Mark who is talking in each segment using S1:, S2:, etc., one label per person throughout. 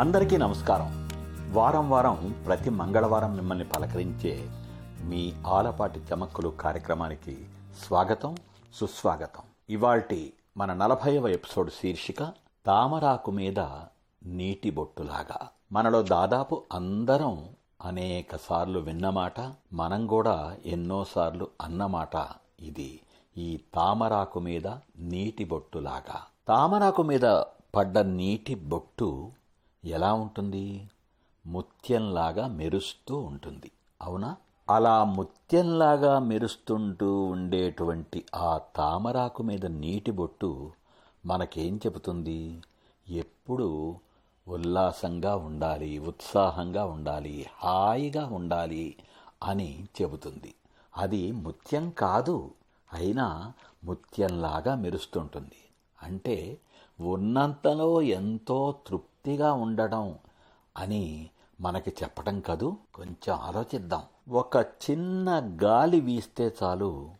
S1: అందరికీ నమస్కారం. వారం వారం ప్రతి మంగళవారం మిమ్మల్ని పలకరించే మీ ఆలపాటి చమక్కులు కార్యక్రమానికి స్వాగతం సుస్వాగతం. ఇవాల్టి మన నలభైవ ఎపిసోడ్ శీర్షిక తామరాకు మీద నీటి బొట్టులాగా. మనలో దాదాపు అందరం అనేక సార్లు విన్నమాట మనం కూడా ఎన్నోసార్లు అన్నమాట ఇది ఈ తామరాకు మీద నీటి బొట్టులాగా. తామరాకు మీద పడ్డ నీటి బొట్టు ఎలా ఉంటుంది? ముత్యంలాగా మెరుస్తూ ఉంటుంది. అవునా? అలా ముత్యంలాగా మెరుస్తుంటూ ఉండేటువంటి ఆ తామరాకు మీద నీటి బొట్టు మనకేం చెబుతుంది? ఎప్పుడు ఉల్లాసంగా ఉండాలి ఉత్సాహంగా ఉండాలి హాయిగా ఉండాలి అని చెబుతుంది. అది ముత్యం కాదు అయినా ముత్యంలాగా మెరుస్తుంటుంది. అంటే ఉన్నంతలో ఎంతో తృప్తి భక్తిగా ఉండడం అని మనకి చెప్పడం కదూ. కొంచెం ఆలోచిద్దాం. ఒక చిన్న గాలి వీస్తే చాలు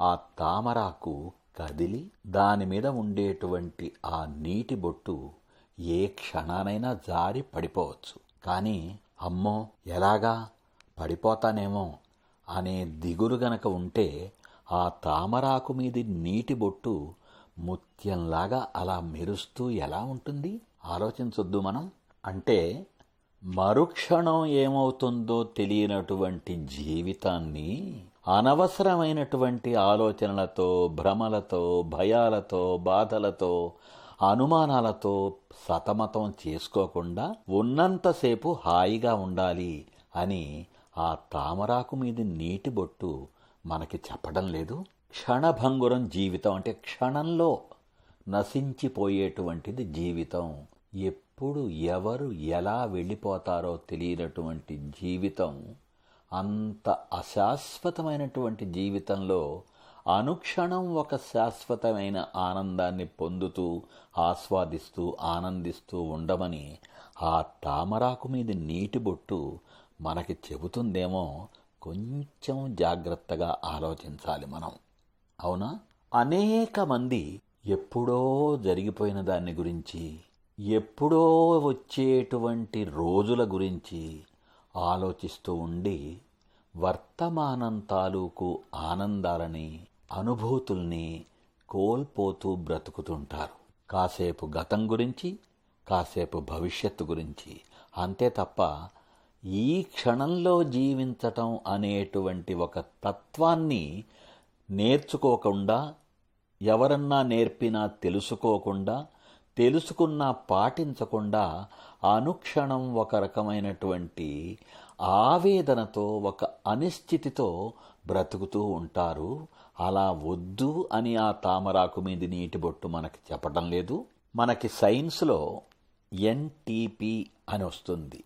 S1: ఆ తామరాకు కదిలి దాని మీద ఉండేటువంటి ఆ నీటి బొట్టు ఏ క్షణానైనా జారి పడిపోవచ్చు. కానీ అమ్మో ఎలాగా? పడిపోతానేమో అనే దిగులు గనక ఉంటే ఆ తామరాకు మీది నీటి బొట్టు ముత్యంలాగా అలా మెరుస్తూ ఎలా ఉంటుంది? ఆలోచించొద్దు మనం. అంటే మరుక్షణం ఏమవుతుందో తెలియనటువంటి జీవితాన్ని అనవసరమైనటువంటి ఆలోచనలతో భ్రమలతో భయాలతో బాధలతో అనుమానాలతో సతమతం చేసుకోకుండా ఉన్నంతసేపు హాయిగా ఉండాలి అని ఆ తామరాకు మీద నీటి బొట్టు మనకి చెప్పడం లేదు. క్షణభంగురం జీవితం అంటే క్షణంలో నశించిపోయేటువంటిది జీవితం. ఎప్పుడు ఎవరు ఎలా వెళ్ళిపోతారో తెలియనటువంటి జీవితం అంత అశాశ్వతమైనటువంటి జీవితంలో అనుక్షణం ఒక శాశ్వతమైన ఆనందాన్ని పొందుతూ ఆస్వాదిస్తూ ఆనందిస్తూ ఉండమని ఆ తామరాకు మీద నీటి బొట్టు మనకి చెబుతుందేమో కొంచెం జాగ్రత్తగా ఆలోచించాలి మనం. అవునా? అనేక మంది ఎప్పుడో జరిగిపోయిన దాన్ని గురించి ఎప్పుడో వచ్చేటువంటి రోజుల గురించి ఆలోచిస్తూ ఉండి వర్తమానం తాలూకు ఆనందాలని అనుభూతుల్ని కోల్పోతూ బ్రతుకుతుంటారు. కాసేపు గతం గురించి కాసేపు భవిష్యత్తు గురించి. అంతే తప్ప ఈ క్షణంలో జీవించటం అనేటువంటి ఒక తత్వాన్ని నేర్చుకోకుండా ఎవరన్నా నేర్పినా తెలుసుకోకుండా తెలుసుకున్నా పాటించకుండా అనుక్షణం ఒక రకమైనటువంటి ఆవేదనతో ఒక అనిశ్చితితో బ్రతుకుతూ ఉంటారు. అలా వద్దు అని ఆ తామరాకు మీద నీటి బొట్టు మనకి చెప్పడం లేదు. మనకి సైన్స్లో ఎన్టీపీ అని వస్తుంది.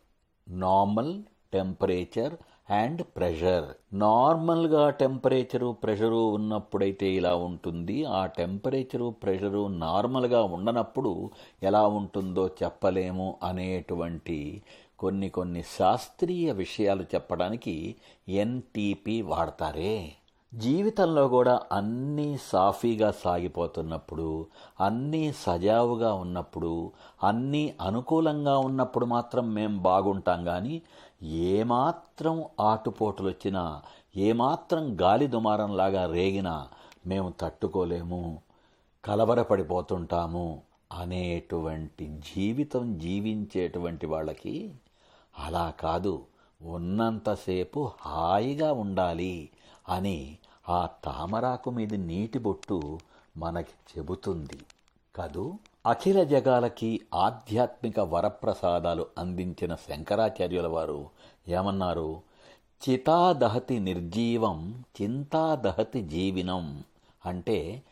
S1: Normal temperature and pressure. నార్మల్గా టెంపరేచరు ప్రెషరు ఉన్నప్పుడైతే ఇలా ఉంటుంది. ఆ టెంపరేచరు ప్రెషరు నార్మల్గా ఉండనప్పుడు ఎలా ఉంటుందో చెప్పలేము అనేటువంటి కొన్ని కొన్ని శాస్త్రీయ విషయాలు చెప్పడానికి ఎన్టీపీ వాడతారే. జీవితంలో కూడా అన్నీ సాఫీగా సాగిపోతున్నప్పుడు అన్నీ సజావుగా ఉన్నప్పుడు అన్నీ అనుకూలంగా ఉన్నప్పుడు మాత్రం మేము బాగుంటాం కానీ ఏమాత్రం ఆటుపోటులు వచ్చినా ఏమాత్రం గాలి దుమారంలాగా రేగినా మేము తట్టుకోలేము కలవరపడిపోతుంటాము అనేటువంటి జీవితం జీవించేటువంటి వాళ్ళకి అలా కాదు. ఉన్నంతసేపు హాయిగా ఉండాలి అని ఆ తామరాకు మీద నీటి బొట్టు మనకి చెబుతుంది. కదూ? అఖిల జగాలకి ఆధ్యాత్మిక వరప్రసాదాలు అందించిన శంకరాచార్యుల వారు ఏమన్నారు? చితాదహతి నిర్జీవం చింతాదహతి జీవినం అంటే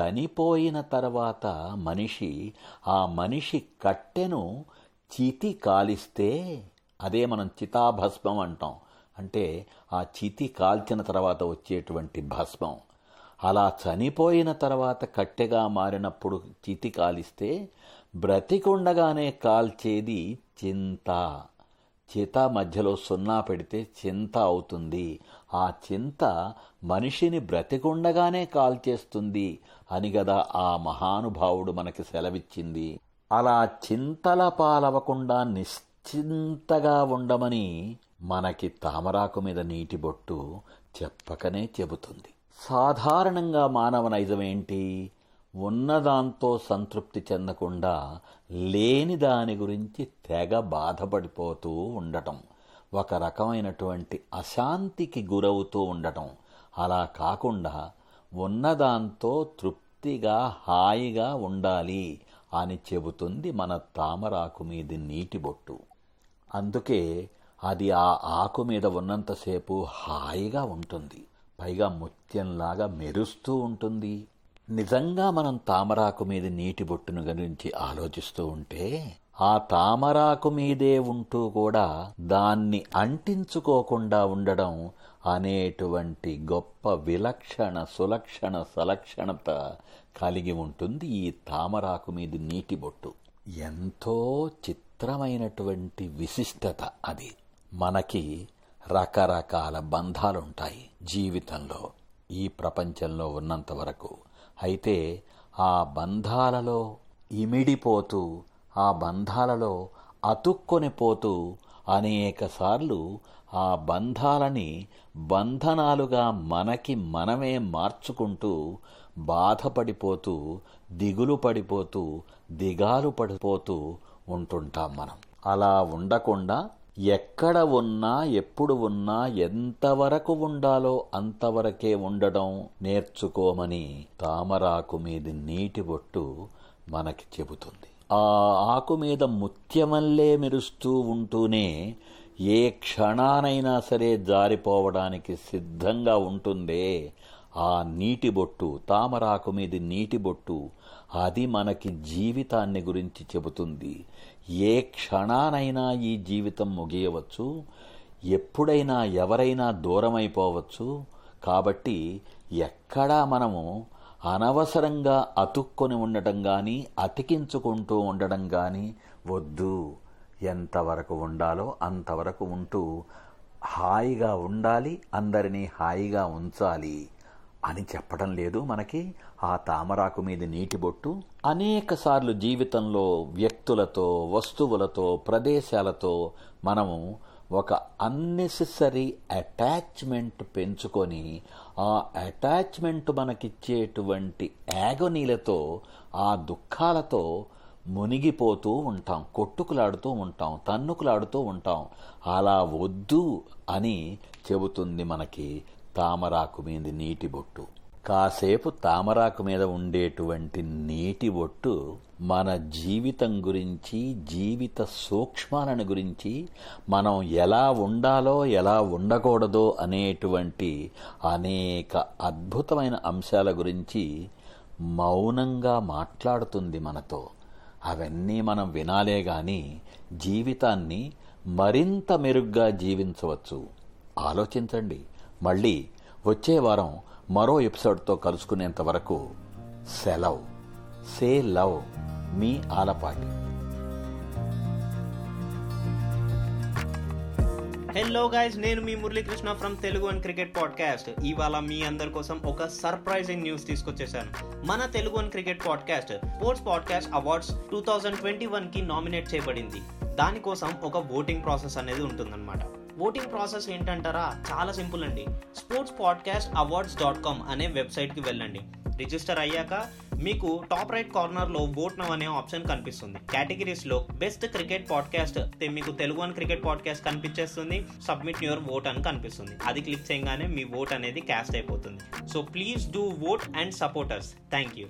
S1: చనిపోయిన తర్వాత మనిషి ఆ మనిషి కట్టెను చితి కాలిస్తే అదే మనం చితాభస్మం అంటాం. అంటే ఆ చితి కాల్చిన తర్వాత వచ్చేటువంటి భస్మం. అలా చనిపోయిన తర్వాత కట్టెగా మారినప్పుడు చితి కాలిస్తే బ్రతికుండగానే కాల్చేది చింత. చిత మధ్యలో సున్నా పెడితే చింత అవుతుంది. ఆ చింత మనిషిని బ్రతికుండగానే కాల్చేస్తుంది అని గదా ఆ మహానుభావుడు మనకి సెలవిచ్చింది. అలా చింతల పాలవకుండా నిశ్చింతగా ఉండమని మనకి తామరాకు మీద నీటి బొట్టు చెప్పకనే చెబుతుంది. సాధారణంగా మానవ నైజం ఏంటి? ఉన్నదాంతో సంతృప్తి చెందకుండా లేని దాని గురించి తెగ బాధపడిపోతూ ఉండటం ఒక రకమైనటువంటి అశాంతికి గురవుతూ ఉండటం. అలా కాకుండా ఉన్నదాంతో తృప్తిగా హాయిగా ఉండాలి అని చెబుతుంది మన తామరాకు మీది నీటి బొట్టు. అందుకే అది ఆ ఆకు మీద ఉన్నంతసేపు హాయిగా ఉంటుంది. పైగా ముత్యంలాగా మెరుస్తూ ఉంటుంది. నిజంగా మనం తామరాకు మీద నీటి బొట్టును గురించి ఆలోచిస్తూ ఉంటే ఆ తామరాకు మీదే ఉంటూ కూడా దాన్ని అంటించుకోకుండా ఉండడం అనేటువంటి గొప్ప విలక్షణ సులక్షణ సలక్షణత కలిగి ఉంటుంది ఈ తామరాకు మీద నీటి బొట్టు. ఎంతో చిత్రమైనటువంటి విశిష్టత అది. మనకి రకరకాల బంధాలుంటాయి జీవితంలో ఈ ప్రపంచంలో ఉన్నంత వరకు. అయితే ఆ బంధాలలో ఇమిడిపోతూ ఆ బంధాలలో అతుక్కొని పోతూ అనేకసార్లు ఆ బంధాలని బంధనాలుగా మనకి మనమే మార్చుకుంటూ బాధపడిపోతూ దిగులు పడిపోతూ దిగాలు పడిపోతూ ఉంటుంటాం మనం. అలా ఉండకుండా ఎక్కడ ఉన్నా ఎప్పుడు ఉన్నా ఎంతవరకు ఉండాలో అంతవరకే ఉండడం నేర్చుకోమని తామరాకు మీద నీటి బొట్టు మనకి చెబుతుంది. ఆ ఆకు మీద ముత్యమల్లే మెరుస్తూ ఉంటూనే ఏ క్షణానైనా సరే జారిపోవడానికి సిద్ధంగా ఉంటుందే ఆ నీటి బొట్టు తామరాకు మీది నీటి బొట్టు అది మనకి జీవితాన్ని గురించి చెబుతుంది. ఏ క్షణానైనా ఈ జీవితం ముగియవచ్చు. ఎప్పుడైనా ఎవరైనా దూరమైపోవచ్చు. కాబట్టి ఎక్కడా మనము అనవసరంగా అతుక్కొని ఉండటం కానీ అతికించుకుంటూ ఉండడం కానీ వద్దు. ఎంతవరకు ఉండాలో అంతవరకు ఉంటూ హాయిగా ఉండాలి అందరినీ హాయిగా ఉంచాలి. అని చెప్పడం లేదు మనకి. ఆ తామరాకు మీద నీటి బొట్టు అనేకసార్లు జీవితంలో వ్యక్తులతో వస్తువులతో ప్రదేశాలతో మనము ఒక అన్నెసెసరీ అటాచ్మెంట్ పెంచుకొని ఆ అటాచ్మెంట్ మనకిచ్చేటువంటి యాగనీలతో ఆ దుఃఖాలతో మునిగిపోతూ ఉంటాం కొట్టుకులాడుతూ ఉంటాం తన్నుకులాడుతూ ఉంటాం. అలా వద్దు అని చెబుతుంది మనకి తామరాకు మీద నీటి బొట్టు. కాసేపు తామరాకు మీద ఉండేటువంటి నీటి బొట్టు మన జీవితం గురించి జీవిత సూక్ష్మాలను గురించి మనం ఎలా ఉండాలో ఎలా ఉండకూడదో అనేటువంటి అనేక అద్భుతమైన అంశాల గురించి మౌనంగా మాట్లాడుతుంది మనతో. అవన్నీ మనం వినాలే గాని జీవితాన్ని మరింత మెరుగ్గా జీవించవచ్చు. ఆలోచించండి. మళ్ళీ వచ్చే వారం మరో ఎపిసోడ్తో కలుసుకునేంత వరకు సెలవ్. సే లవ్ మీ ఆలపాటి.
S2: హలో గైస్ నేను మీ Muralikrishna from Telugu and cricket podcast ఇవాళ మీ అందరి కోసం ఒక సర్ప్రైజింగ్ న్యూస్ తీసుకొచ్చేసాను. మన Telugu and cricket podcast sports podcast awards two thousand twenty వన్కి నామినేట్ చేయబడింది. దానికోసం ఒక ఓటింగ్ ప్రాసెస్ అనేది ఉంటుందన్నమాట. ఓటింగ్ ప్రాసెస్ ఏంటంటారా? చాలా సింపుల్ అండి. Sports podcast awards dot com అనే వెబ్సైట్కి వెళ్ళండి. రిజిస్టర్ అయ్యాక మీకు టాప్ రైట్ కార్నర్లో ఓట్ నవ్ అనే ఆప్షన్ కనిపిస్తుంది. కేటగిరీస్లో బెస్ట్ క్రికెట్ పాడ్కాస్ట్ మీకు తెలుగు అని క్రికెట్ పాడ్కాస్ట్ కనిపించేస్తుంది. సబ్మిట్ యువర్ ఓట్ అని కనిపిస్తుంది. అది క్లిక్ చేయగానే మీ ఓట్ అనేది క్యాస్ట్ అయిపోతుంది. So please do vote and supporters thank you